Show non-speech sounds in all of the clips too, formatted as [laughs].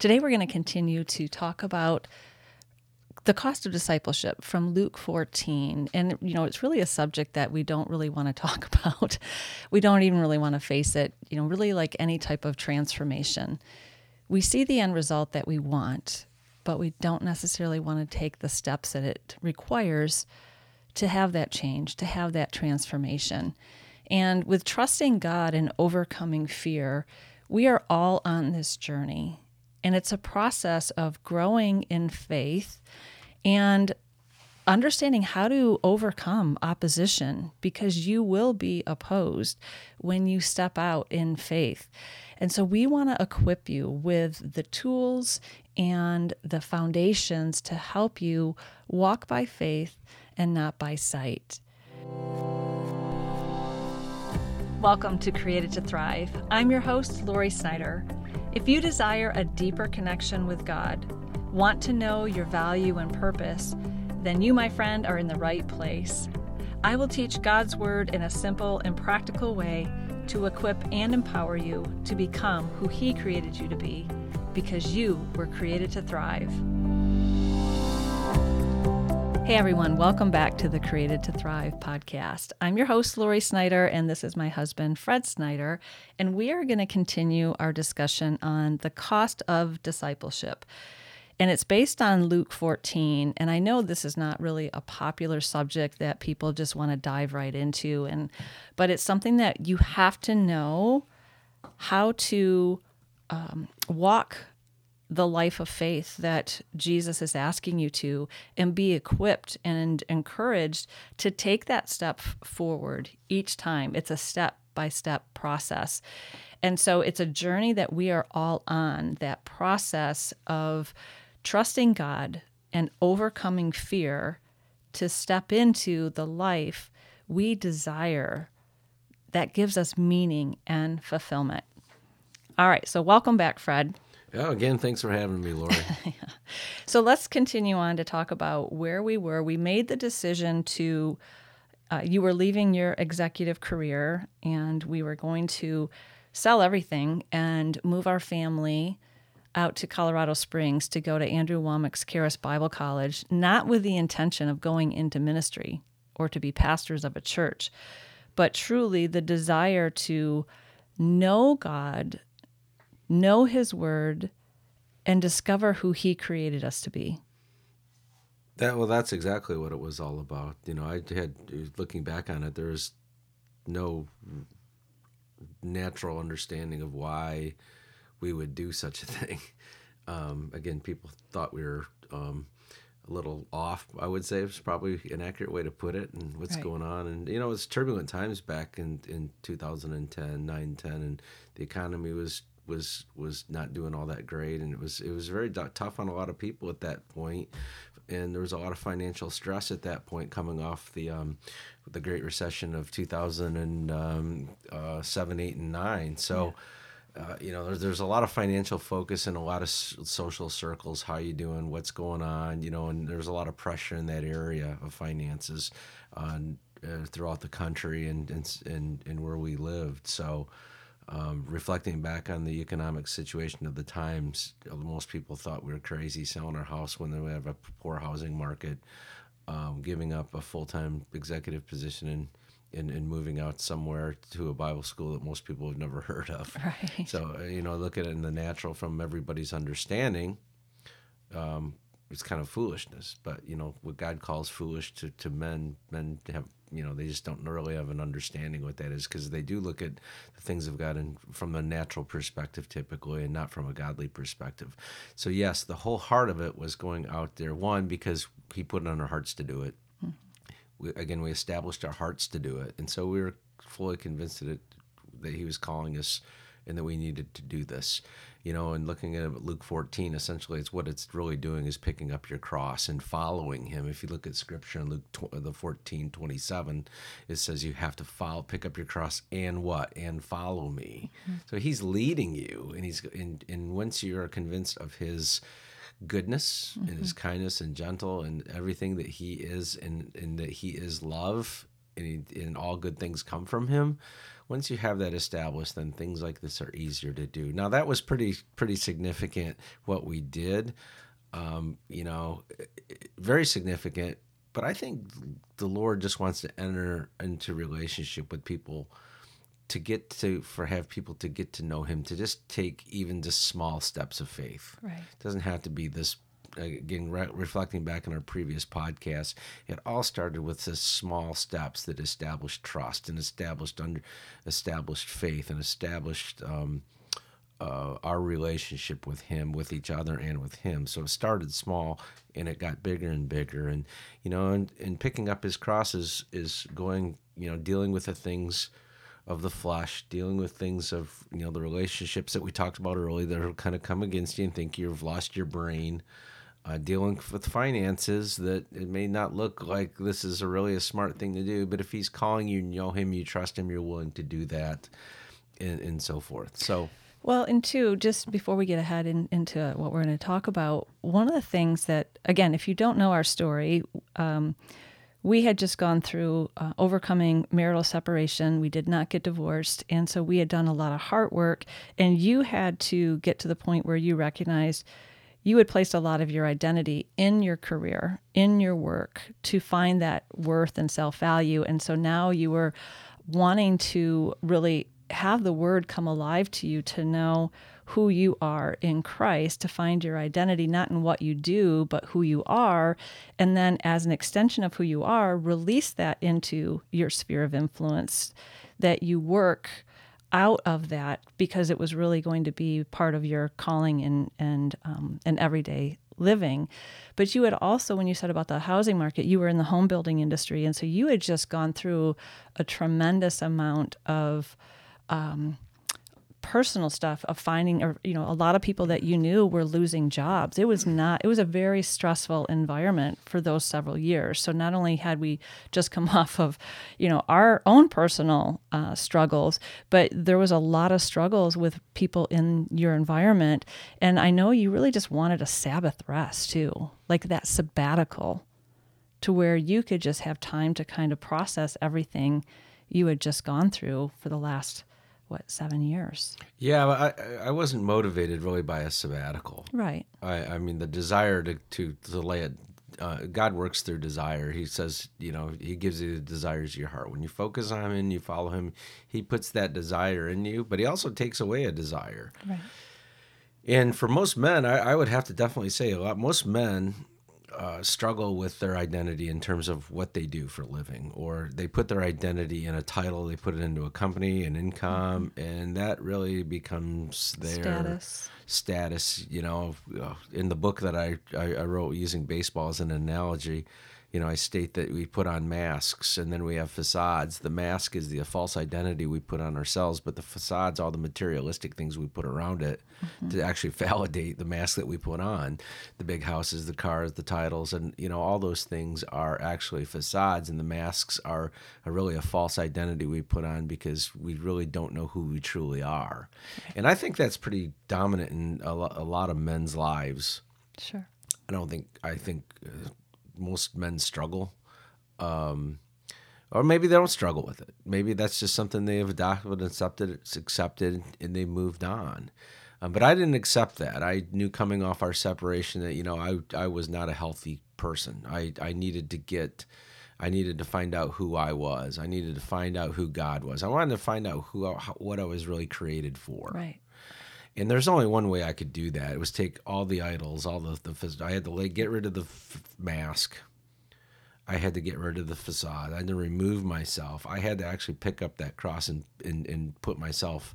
Today, we're going to continue to talk about the cost of discipleship from Luke 14. And, you know, it's really a subject that we don't really want to [laughs] talk about. We don't even really want to face it, you know, really like any type of transformation. We see the end result that we want, but we don't necessarily want to take the steps that it requires to have that change, to have that transformation. And with trusting God and overcoming fear, we are all on this journey. And it's a process of growing in faith and understanding how to overcome opposition because you will be opposed when you step out in faith. And so we want to equip you with the tools and the foundations to help you walk by faith and not by sight. Welcome to Created to Thrive. I'm your host, Lori Snyder. If you desire a deeper connection with God, want to know your value and purpose, then you, my friend, are in the right place. I will teach God's Word in a simple and practical way to equip and empower you to become who He created you to be, because you were created to thrive. Hey everyone, welcome back to the Created to Thrive podcast. I'm your host, Lori Snyder, and this is my husband, Fred Snyder, and we are going to continue our discussion on the cost of discipleship. And it's based on Luke 14. And I know this is not really a popular subject that people just want to dive right into. And but it's something that you have to know how to um, walk the life of faith that Jesus is asking you to and be equipped and encouraged to take that step forward each time. It's a step by step process. And so it's a journey that we are all on that process of trusting God and overcoming fear to step into the life we desire that gives us meaning and fulfillment. All right, so welcome back, Fred. Yeah, again, thanks for having me, Lori. [laughs] So let's continue on to talk about where we were. We made the decision to, uh, you were leaving your executive career, and we were going to sell everything and move our family out to Colorado Springs to go to Andrew Wommack's Charis Bible College, not with the intention of going into ministry or to be pastors of a church, but truly the desire to know God know His Word, and discover who He created us to be. That well, that's exactly what it was all about. You know, I had looking back on it, there was no natural understanding of why we would do such a thing. [laughs] Um, again, people thought we were um, a little off. I would say it's probably an accurate way to put it, and what's right. going on. And you know, it's turbulent times back in in 2010, 9, 10, and the economy was was was not doing all that great, and it was it was very tough on a lot of people at that point, and there was a lot of financial stress at that point coming off the um, the Great Recession of 2007, um, uh, 8, and 9. So. Yeah. Uh, you know, there's, there's a lot of financial focus in a lot of social circles. How you doing? What's going on? You know, and there's a lot of pressure in that area of finances on uh, throughout the country and, and and and where we lived. So, um, reflecting back on the economic situation of the times, most people thought we were crazy selling our house when we have a poor housing market, um, giving up a full time executive position and, and, and, moving out somewhere to a Bible school that most people have never [laughs] heard of. [laughs] Right. So, uh, you know, look at it in the natural from everybody's understanding. Um, it's kind of foolishness, but you know what God calls foolish to, to men, men have you know they just don't really have an understanding what that is because they do look at the things of God and from a natural perspective typically and not from a godly perspective. So yes, the whole heart of it was going out there. One because He put it on our hearts to do it. Hmm. We, again, we established our hearts to do it, and so we were fully convinced that it, that He was calling us and that we needed to do this you know, and looking at Luke 14, essentially, it's what it's really doing is picking up your cross and following him. If you look at scripture in Luke tw- the 14, 27, it says you have to follow, pick up your cross and what? And follow me. Mm-hmm. So he's leading you, and he's, and, and once you are convinced of his goodness mm-hmm. and his kindness and gentle and everything that he is, and, and that he is love, and, he, and all good things come from him. Once you have that established, then things like this are easier to do. Now that was pretty pretty significant what we did. Um, you know, very significant. But I think the Lord just wants to enter into relationship with people to get to for have people to get to know him to just take even just small steps of faith right it doesn't have to be this again re- reflecting back on our previous podcast it all started with the small steps that established trust and established under established faith and established um, uh, our relationship with him with each other and with him so it started small and it got bigger and bigger and you know and, and picking up his cross is going you know dealing with the things of the flesh, dealing with things of you know the relationships that we talked about earlier that are kind of come against you and think you've lost your brain. Uh, dealing with finances that it may not look like this is a really a smart thing to do, but if he's calling you, you know him, you trust him, you're willing to do that, and, and so forth. So. Well, and two, just before we get ahead in, into what we're going to talk about, one of the things that, again, if you don't know our story, um, we had just gone through uh, overcoming marital separation. We did not get divorced. And so we had done a lot of heart work. And you had to get to the point where you recognized you had placed a lot of your identity in your career, in your work to find that worth and self value. And so now you were wanting to really have the word come alive to you to know who you are in Christ, to find your identity not in what you do, but who you are. And then, as an extension of who you are, release that into your sphere of influence, that you work out of that because it was really going to be part of your calling and and um, and everyday living. But you had also, when you said about the housing market, you were in the home building industry, and so you had just gone through a tremendous amount of um, personal stuff of finding or you know a lot of people that you knew were losing jobs. It was not it was a very stressful environment for those several years. So not only had we just come [laughs] off of you know our own personal uh, struggles but there was a lot of struggles with people in your environment. And i know you really just wanted a sabbath rest too like that sabbatical to where you could just have time to kind of process everything you had just gone through for the last what seven years. Yeah, I I wasn't motivated really by a sabbatical. Right. I I mean the desire to to, to lay it. Uh, God works through desire. He says, you know, He gives you the desires of your heart. When you focus on Him and you follow Him, He puts that desire in you, but He also takes away a desire. Right. And for most men, I, I would have to definitely say a lot. Most men uh, struggle with their identity in terms of what they do for a living, or they put their identity in a title, they put it into a company, an income, mm-hmm. and that really becomes their status. Status, you know. Uh, in the book that I, I, I wrote using baseball as an analogy, you know, I state that we put on masks and then we have facades. The mask is the false identity we put on ourselves, but the facades, all the materialistic things we put around it mm-hmm. to actually [laughs] validate the mask that we put on. The big houses, the cars, the titles, and you know, all those things are actually facades, and the masks are, are really a false identity we put on because we really don't know who we truly are. And I think that's pretty dominant in a, lo- a lot of men's lives. Sure. I don't think I think uh, most men struggle. Um, or maybe they don't struggle with it. Maybe that's just something they have adopted and accepted, it's accepted, and they moved on. Um, but I didn't accept that. I knew coming off our separation that you know I I was not a healthy person. I I needed to get, I needed to find out who I was. I needed to find out who God was. I wanted to find out who what I was really created for. Right. And there's only one way I could do that. It was take all the idols, all the, the I had to lay, get rid of the f- mask. I had to get rid of the facade. I had to remove myself. I had to actually pick up that cross and, and, and put myself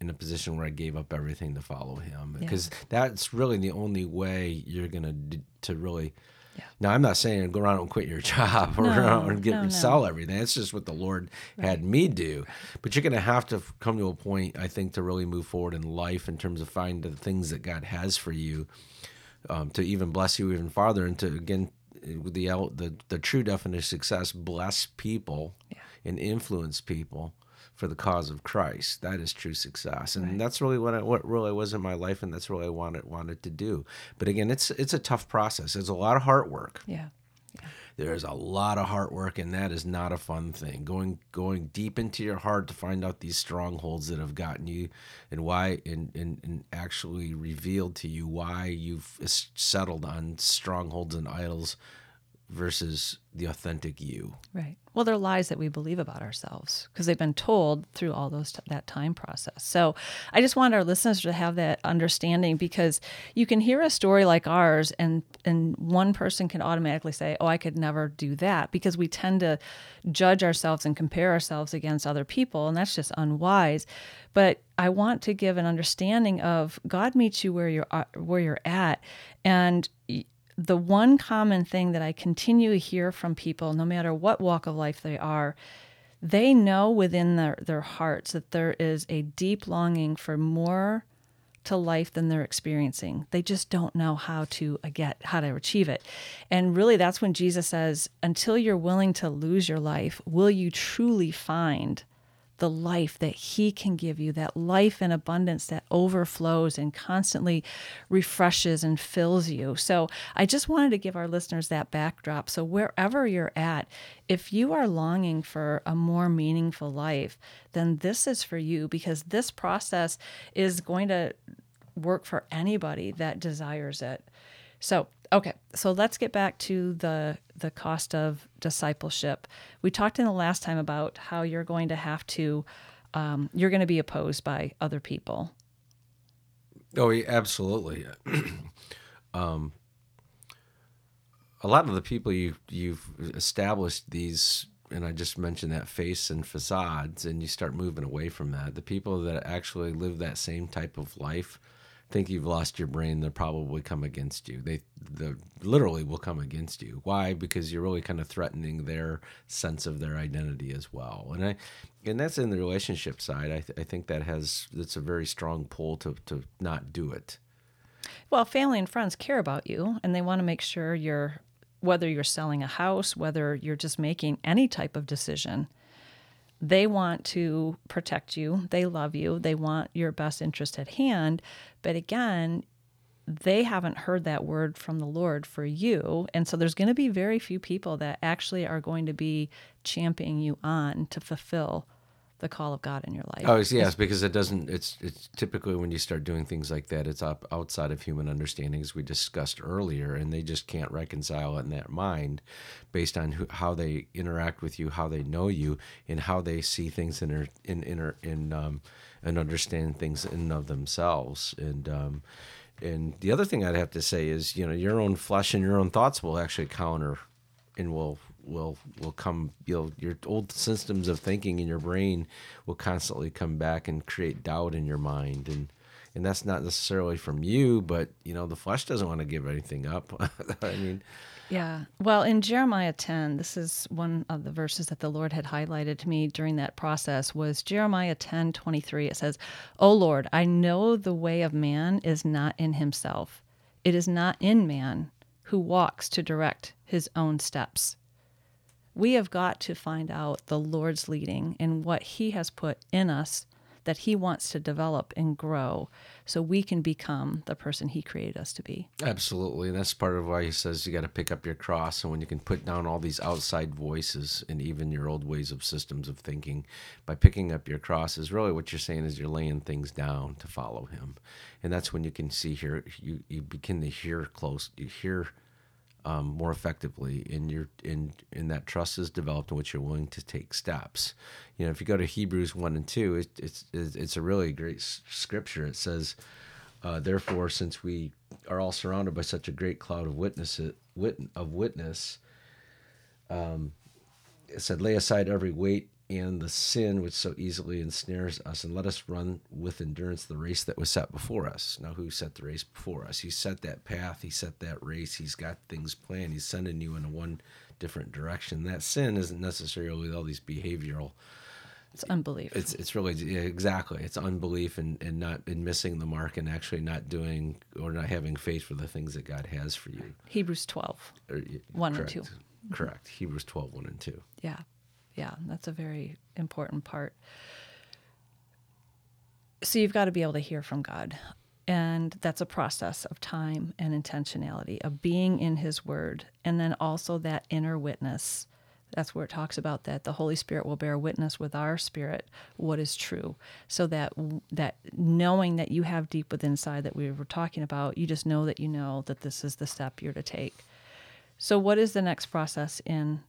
in a position where I gave up everything to follow him because yeah. that's really the only way you're going to to really yeah. Now I'm not saying go around and quit your [laughs] job or no, and get no, no. sell everything. That's just what the Lord right. had me do. But you're going to have to come to a point, I think, to really move forward in life in terms of finding the things that God has for you, um, to even bless you even farther, and to again the the the true definition of success: bless people yeah. and influence people for the cause of Christ. That is true success, and right. that's really what I, what really was in my life, and that's really what I wanted wanted to do. But again, it's it's a tough process. It's a lot of hard work. Yeah. yeah. There's a lot of hard work, and that is not a fun thing. Going going deep into your heart to find out these strongholds that have gotten you, and why, and and, and actually revealed to you why you've settled on strongholds and idols versus the authentic you. Right. Well, they're lies that we believe about ourselves because they've been told through all those t- that time process. So, I just want our listeners to have that understanding because you can hear a story like ours and and one person can automatically say, "Oh, I could never do that," because we tend to judge ourselves and compare ourselves against other people, and that's just unwise. But I want to give an understanding of God meets you where you're uh, where you're at and the one common thing that I continue to hear from people, no matter what walk of life they are, they know within their, their hearts that there is a deep longing for more to life than they're experiencing. They just don't know how to get how to achieve it. And really that's when Jesus says, until you're willing to lose your life, will you truly find the life that He can give you, that life in abundance that overflows and constantly refreshes and fills you. So, I just wanted to give our listeners that backdrop. So, wherever you're at, if you are longing for a more meaningful life, then this is for you because this process is going to work for anybody that desires it. So, okay, so let's get back to the the cost of discipleship. We talked in the last time about how you're going to have to um, you're going to be opposed by other people. Oh, absolutely. [clears throat] um, a lot of the people you you've established these, and I just mentioned that face and facades, and you start moving away from that. The people that actually live that same type of life think you've lost your brain, they'll probably come against you. They, they literally will come against you. Why? Because you're really kind of threatening their sense of their identity as well. And I, and that's in the relationship side. I, th- I think that has that's a very strong pull to to not do it. Well, family and friends care about you, and they want to make sure you're whether you're selling a house, whether you're just making any type of decision they want to protect you. They love you. They want your best interest at hand. But again, they haven't heard that word from the Lord for you. And so there's going to be very few people that actually are going to be championing you on to fulfill the call of God in your life. Oh, yes, because it doesn't. It's it's typically when you start doing things like that, it's up outside of human understanding, as we discussed earlier, and they just can't reconcile it in their mind, based on who, how they interact with you, how they know you, and how they see things in in in in um, and understand things in of themselves, and. Um, and the other thing I'd have to say is, you know, your own flesh and your own thoughts will actually counter and will will will come you'll your old systems of thinking in your brain will constantly come back and create doubt in your mind. And and that's not necessarily from you but you know the flesh doesn't want to give anything up. [laughs] I mean yeah. Well in jeremiah 10 this is one of the verses that the lord had highlighted to me during that process was jeremiah 10 23 it says o lord i know the way of man is not in himself. It is not in man who walks to direct his own steps we have got to find out the Lord's leading and what He has put in us that He wants to develop and grow so we can become the person He created us to be. Absolutely. And that's part of why He says you got to pick up your cross. And when you can put down all these outside voices and even your old ways of systems of thinking, by picking up your cross, is really what you're saying is you're laying things down to follow Him. And that's when you can see here, you, you begin to hear close, you hear um, more effectively in your in in that trust is developed in which you're willing to take steps. You know if you go to hebrews 1 and 2 it, it's it's a really great scripture. It says uh, therefore since we are all surrounded by such a great cloud of witnesses wit, of witness um, it said lay aside every weight and the sin which so easily ensnares us, and let us run with endurance the race that was set before us. Now, who set the race before us? He set that path, he set that race, he's got things planned, he's sending you in a one different direction. That sin isn't necessarily all these behavioral. It's unbelief. It's it's really yeah, exactly it's unbelief and, and not in missing the mark and actually not doing or not having faith for the things that God has for you. Hebrews 12, or, 1 correct, and 2. Correct. Hebrews 12, 1 and 2. Yeah yeah, that's a very important part. So you've got to be able to hear from God. And that's a process of time and intentionality, of being in His Word. And then also that inner witness. That's where it talks about that the Holy Spirit will bear witness with our spirit what is true. So that that knowing that you have deep within inside that we were talking about, you just know that you know that this is the step you're to take. So what is the next process in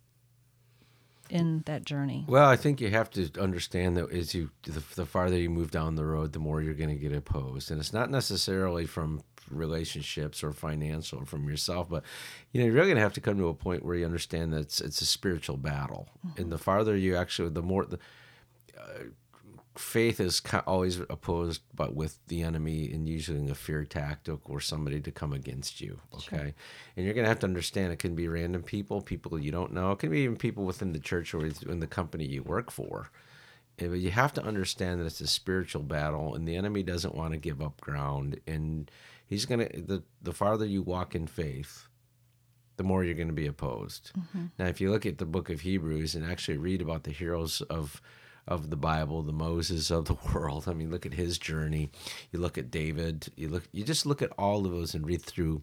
in that journey? Well, I think you have to understand that as you the, the farther you move down the road, the more you're going to get opposed, and it's not necessarily from relationships or financial or from yourself, but you know you're really going to have to come to a point where you understand that it's, it's a spiritual battle, mm-hmm. and the farther you actually, the more the. Uh, faith is always opposed but with the enemy and using a fear tactic or somebody to come against you okay sure. and you're going to have to understand it can be random people people you don't know it can be even people within the church or in the company you work for but you have to understand that it's a spiritual battle and the enemy doesn't want to give up ground and he's going to the, the farther you walk in faith the more you're going to be opposed mm-hmm. now if you look at the book of hebrews and actually read about the heroes of of the Bible, the Moses of the [laughs] world. I mean, look at his journey. You look at David. You look. You just look at all of those and read through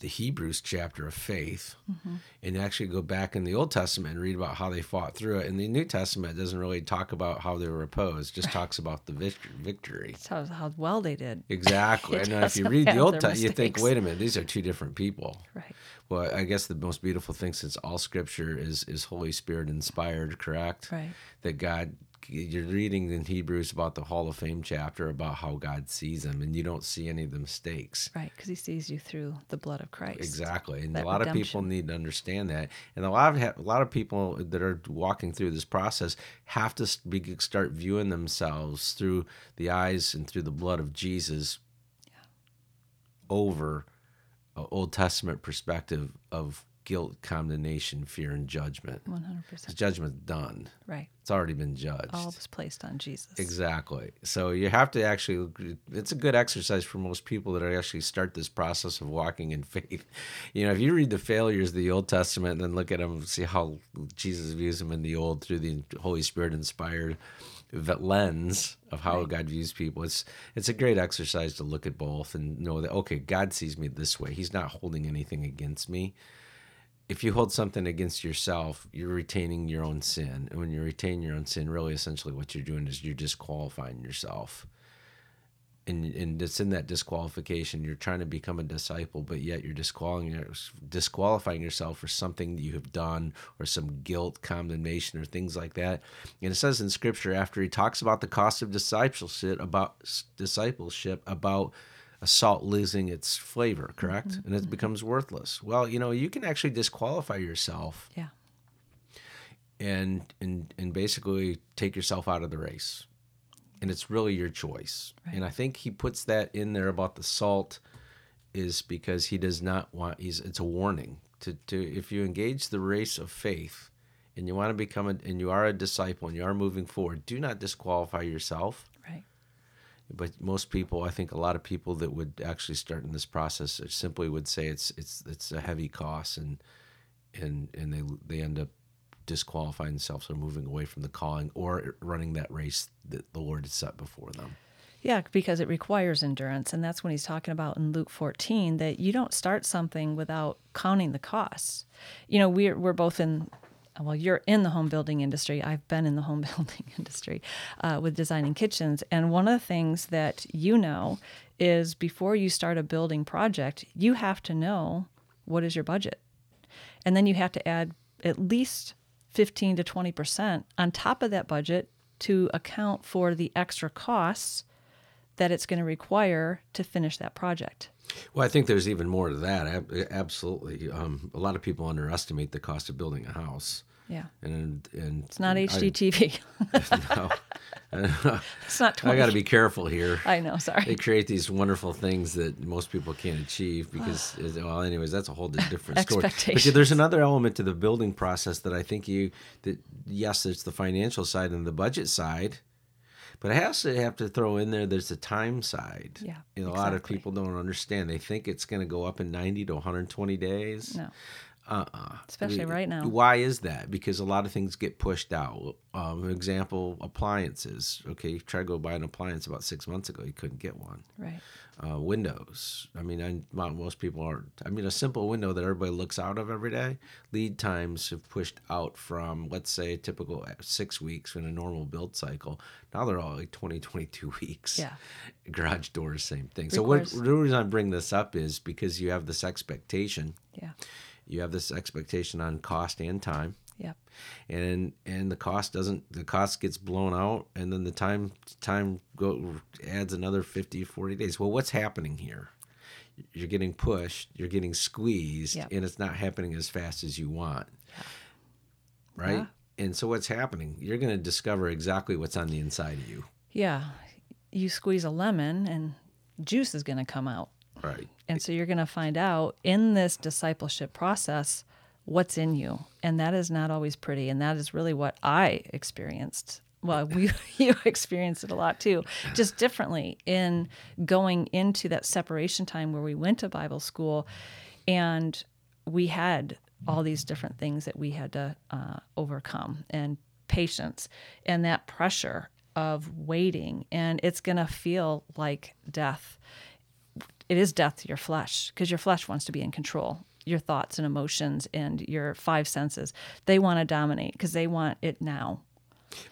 the Hebrews chapter of faith, mm-hmm. and actually go back in the Old Testament and read about how they fought through it. And the New Testament doesn't really talk about how they were opposed; just talks about the victory. How, how well they did. Exactly. [laughs] and if you read the Old Testament, you think, wait a minute, these are two different people. Right well i guess the most beautiful thing since all scripture is is holy spirit inspired correct right that god you're reading in hebrews about the hall of fame chapter about how god sees them and you don't see any of the mistakes right because he sees you through the blood of christ exactly and a lot redemption. of people need to understand that and a lot of a lot of people that are walking through this process have to start viewing themselves through the eyes and through the blood of jesus yeah. over Old Testament perspective of guilt, condemnation, fear, and judgment. 100%. The judgment's done. Right. It's already been judged. All was placed on Jesus. Exactly. So you have to actually, it's a good exercise for most people that actually start this process of walking in faith. You know, if you read the failures of the Old Testament and then look at them, and see how Jesus views them in the Old through the Holy Spirit inspired lens of how right. God views people. It's it's a great exercise to look at both and know that okay, God sees me this way. He's not holding anything against me. If you hold something against yourself, you're retaining your own sin. And when you retain your own sin, really essentially what you're doing is you're disqualifying yourself and, and it's in that disqualification. You're trying to become a disciple, but yet you're disqualifying, disqualifying yourself for something that you have done or some guilt, condemnation, or things like that. And it says in Scripture after he talks about the cost of discipleship, about discipleship, about salt losing its flavor, correct? Mm-hmm. And it mm-hmm. becomes worthless. Well, you know, you can actually disqualify yourself. Yeah. And and and basically take yourself out of the race and it's really your choice. Right. And I think he puts that in there about the salt is because he does not want he's it's a warning to to if you engage the race of faith and you want to become a and you are a disciple and you are moving forward, do not disqualify yourself. But most people, I think a lot of people that would actually start in this process simply would say it's it's it's a heavy cost and and and they they end up disqualifying themselves or moving away from the calling or running that race that the Lord has set before them. Yeah, because it requires endurance. And that's when he's talking about in Luke 14 that you don't start something without counting the costs. You know, we're, we're both in, well, you're in the home building industry. I've been in the home [laughs] building industry uh, with designing kitchens. And one of the things that you know is before you start a building project, you have to know what is your budget. And then you have to add at least 15 to 20% on top of that budget to account for the extra costs that it's going to require to finish that project. Well, I think there's even more to that. Absolutely. Um, a lot of people underestimate the cost of building a house. Yeah. And and it's not HGTV. [laughs] no. [laughs] it's not. 20. I got to be careful here. I know. Sorry. They create these wonderful things that most people can't achieve because, [sighs] well, anyways, that's a whole different story. But there's another element to the building process that I think you that yes, it's the financial side and the budget side. But I also have to throw in there. There's the time side. Yeah, you know, exactly. a lot of people don't understand. They think it's going to go up in 90 to 120 days. No. Uh-uh. Especially right now. Why is that? Because a lot of things get pushed out. Um, example, appliances. Okay, you try to go buy an appliance about six months ago, you couldn't get one. Right. Uh, windows. I mean, I, most people aren't. I mean, a simple window that everybody looks out of every day. Lead times have pushed out from, let's say, typical six weeks in a normal build cycle. Now they're all like 20, 22 [laughs] weeks. Yeah. Garage doors, same thing. So what, the reason I bring this up is because you have this expectation. Yeah you have this expectation on cost and time. Yep. And and the cost doesn't the cost gets blown out and then the time time go adds another 50 40 days. Well, what's happening here? You're getting pushed, you're getting squeezed yep. and it's not happening as fast as you want. Yeah. Right? Yeah. And so what's happening? You're going to discover exactly what's on the inside of you. Yeah. You squeeze a lemon and juice is going to come out. Right. And so you're going to find out in this discipleship process what's in you. And that is not always pretty. And that is really what I experienced. Well, [laughs] we, you experienced it a lot too, just differently in going into that separation time where we went to Bible school and we had all these different things that we had to uh, overcome and patience and that pressure of waiting. And it's going to feel like death it is death to your flesh because your flesh wants to be in control your thoughts and emotions and your five senses they want to dominate because they want it now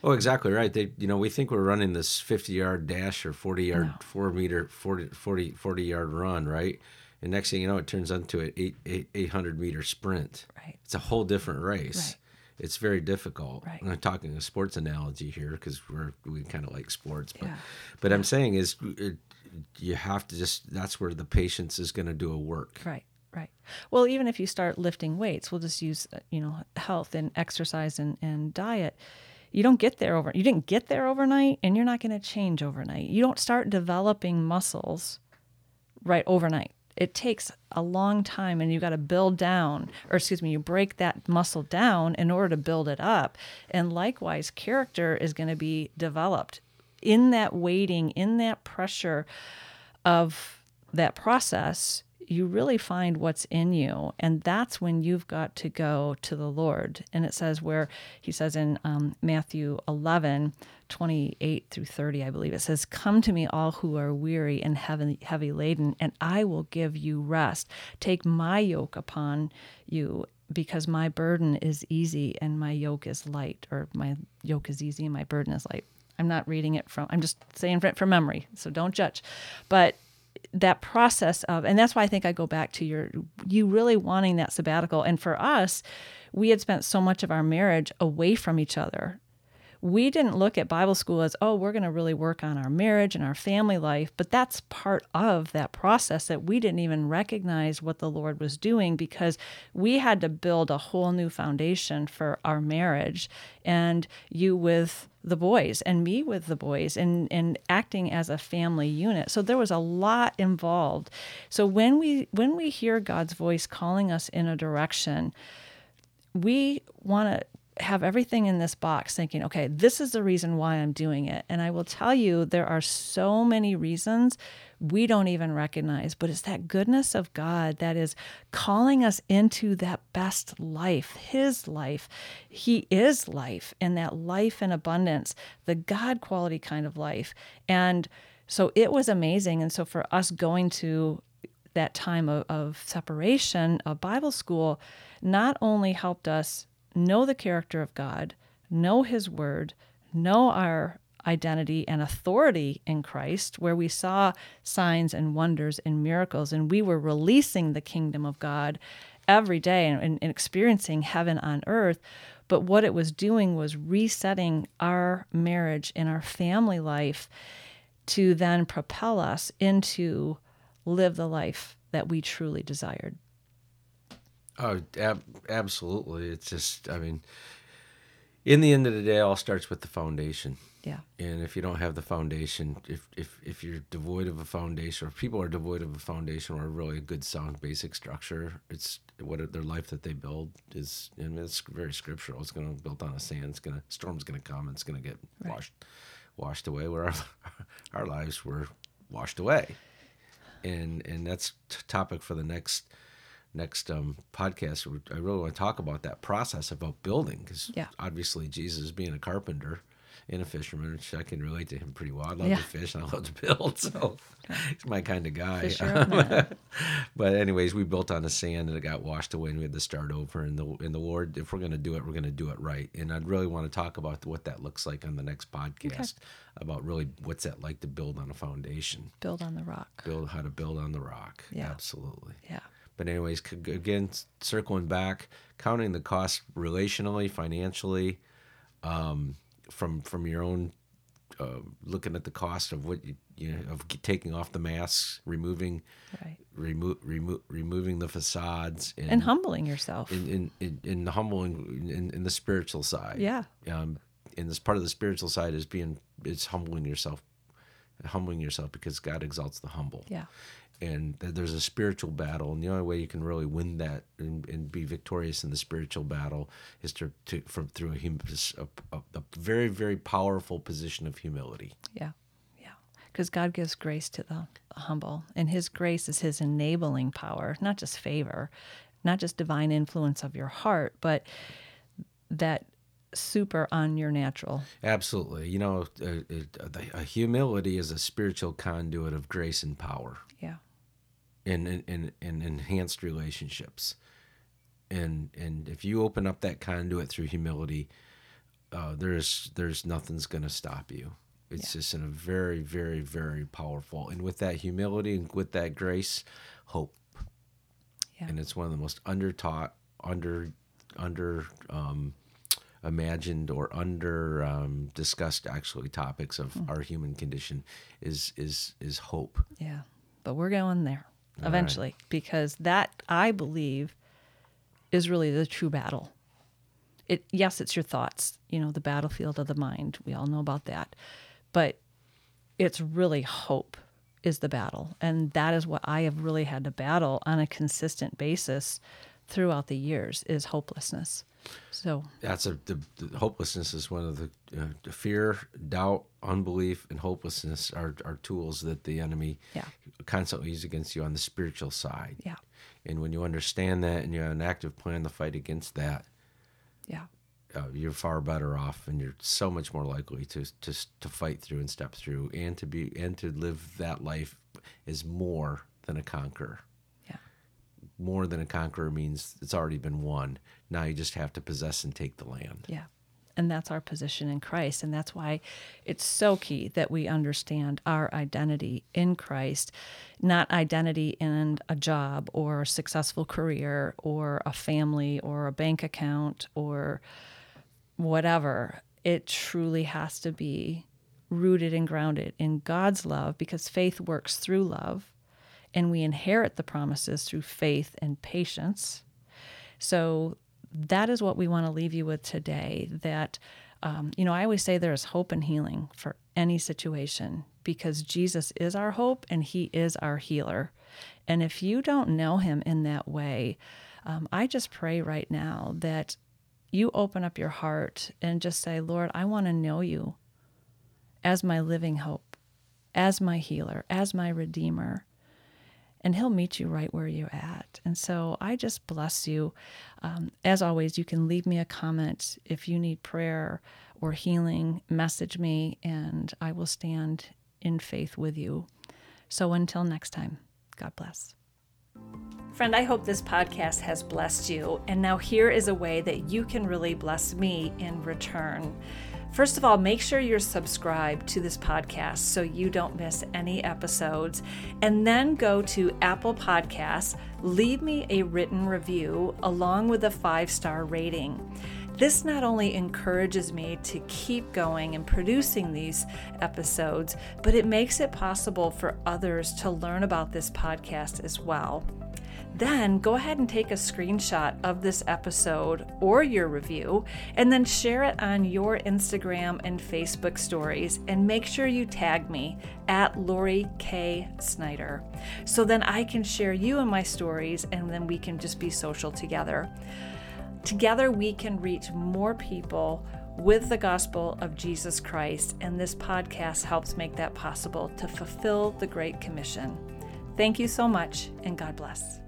oh exactly right they you know we think we're running this 50 yard dash or 40 yard no. 4 meter 40, 40 40 yard run right and next thing you know it turns into an 8, 8 800 meter sprint right it's a whole different race right. It's very difficult. Right. I'm talking a sports analogy here because we're we kind of like sports, but yeah. but yeah. I'm saying is it, you have to just that's where the patience is going to do a work. Right right. Well even if you start lifting weights we'll just use uh, you know health and exercise and, and diet. You don't get there over you didn't get there overnight and you're not going to change overnight. You don't start developing muscles right overnight. It takes a long time and you got to build down or excuse me you break that muscle down in order to build it up. And likewise character is going to be developed in that waiting, in that pressure of that process, you really find what's in you. And that's when you've got to go to the Lord. And it says, where he says in um, Matthew 11, 28 through 30, I believe, it says, Come to me, all who are weary and heavy, heavy laden, and I will give you rest. Take my yoke upon you. Because my burden is easy and my yoke is light, or my yoke is easy and my burden is light. I'm not reading it from, I'm just saying it from memory, so don't judge. But that process of, and that's why I think I go back to your, you really wanting that sabbatical. And for us, we had spent so much of our marriage away from each other we didn't look at Bible school as, oh, we're going to really work on our marriage and our family life. But that's part of that process that we didn't even recognize what the Lord was doing because we had to build a whole new foundation for our marriage. And you with the boys and me with the boys and, and acting as a family unit. So there was a lot involved. So when we when we hear God's voice calling us in a direction, we want to have everything in this box thinking, okay, this is the reason why I'm doing it. And I will tell you, there are so many reasons we don't even recognize, but it's that goodness of God that is calling us into that best life, His life. He is life, and that life in abundance, the God quality kind of life. And so it was amazing. And so for us going to that time of, of separation of Bible school, not only helped us know the character of God, know His Word, know our identity and authority in Christ, where we saw signs and wonders and miracles, and we were releasing the kingdom of God every day and, and, experiencing heaven on earth. But what it was doing was resetting our marriage and our family life to then propel us into live the life that we truly desired. Oh, ab- absolutely. It's just, I mean, in the end of the day, all starts with the foundation. Yeah. And if you don't have the foundation, if if if you're devoid of a foundation, or if people are devoid of a foundation or really a really good sound basic structure, it's what their life that they build is. I mean, it's very scriptural. It's going to built on a sand. It's going to storm's going to come. and It's going to get right. washed washed away. Where our [laughs] our lives were washed away, and and that's t- topic for the next next um, podcast, I really want to talk about that process about building because Yeah. obviously Jesus being a carpenter and a fisherman, which I can relate to him pretty well. I love Yeah. to fish and I love to build, [laughs] so he's my kind of guy. [laughs] But anyways, we built on the sand and it got washed away, and we had to start over. And the and the Lord, if we're going to do it, we're going to do it right. And I'd really want to talk about what that looks like on the next podcast about really what's that like to build on a foundation, Build on the rock. build how to build on the rock. Yeah. Absolutely. Yeah. But anyways, again, circling back, counting the cost relationally, financially, um, from from your own uh, looking at the cost of what you, you know, of taking off the masks, removing Right. remo- remo- removing the facades, and, And humbling yourself. in, in, in, humbling in, in the spiritual side. Yeah. Um, and this part of the spiritual side is being it's humbling yourself, humbling yourself because God exalts the humble yeah. And there's a spiritual battle and the only way you can really win that and, and be victorious in the spiritual battle is to, to from through a, a, a very very powerful position of humility Yeah. Yeah. Because God gives grace to the humble, and His grace is His enabling power, not just favor, not just divine influence of your heart, but that super on your natural. absolutely you know uh, it, uh, a humility is a spiritual conduit of grace and power Yeah. in in, in, in enhanced relationships and and if you open up that conduit through humility uh, there's there's nothing's going to stop you it's just in a very very very powerful and with that humility and with that grace hope Yeah. and it's one of the most undertaught under under um, imagined or under um, discussed actually topics of our human condition is is is hope Yeah. But we're going there eventually because that, I believe, is really the true battle. It yes, it's your thoughts, you know, the battlefield of the mind. We all know about that. But it's really hope is the battle. And that is what I have really had to battle on a consistent basis throughout the years is hopelessness. So, that's a the, the hopelessness is one of the, uh, fear, doubt, unbelief, and hopelessness are, are tools that the enemy Yeah. constantly uses against you on the spiritual side. yeah. And when you understand that and you have an active plan to fight against that, Yeah. uh, you're far better off, and you're so much more likely to to to fight through and step through, and to be and to live that life is more than a conqueror. More than a conqueror means it's already been won. Now you just have to possess and take the land. Yeah. And that's our position in Christ. And that's why it's so key that we understand our identity in Christ, not identity in a job or a successful career or a family or a bank account or whatever. It truly has to be rooted and grounded in God's love because faith works through love and we inherit the promises through faith and patience. So that is what we want to leave you with today. That, um, you know, I always say there is hope and healing for any situation because Jesus is our hope and he is our healer. And if you don't know him in that way, um, I just pray right now that you open up your heart and just say, Lord, I want to know you as my living hope, as my healer, as my redeemer and he'll meet you right where you're at. And so I just bless you. Um, as always, you can leave me a comment if you need prayer or healing, message me, and I will stand in faith with you. So until next time, God bless. Friend, I hope this podcast has blessed you. And now here is a way that you can really bless me in return. First of all, make sure you're subscribed to this podcast so you don't miss any episodes. And then go to Apple Podcasts, leave me a written review along with a five star rating. This not only encourages me to keep going and producing these episodes, but it makes it possible for others to learn about this podcast as well. Then go ahead and take a screenshot of this episode or your review and then share it on your Instagram and Facebook stories and make sure you tag me at Lori K. Snyder. So then I can share you in my stories and then we can just be social together. Together we can reach more people with the gospel of Jesus Christ, and this podcast helps make that possible to fulfill the Great Commission. Thank you so much, and God bless.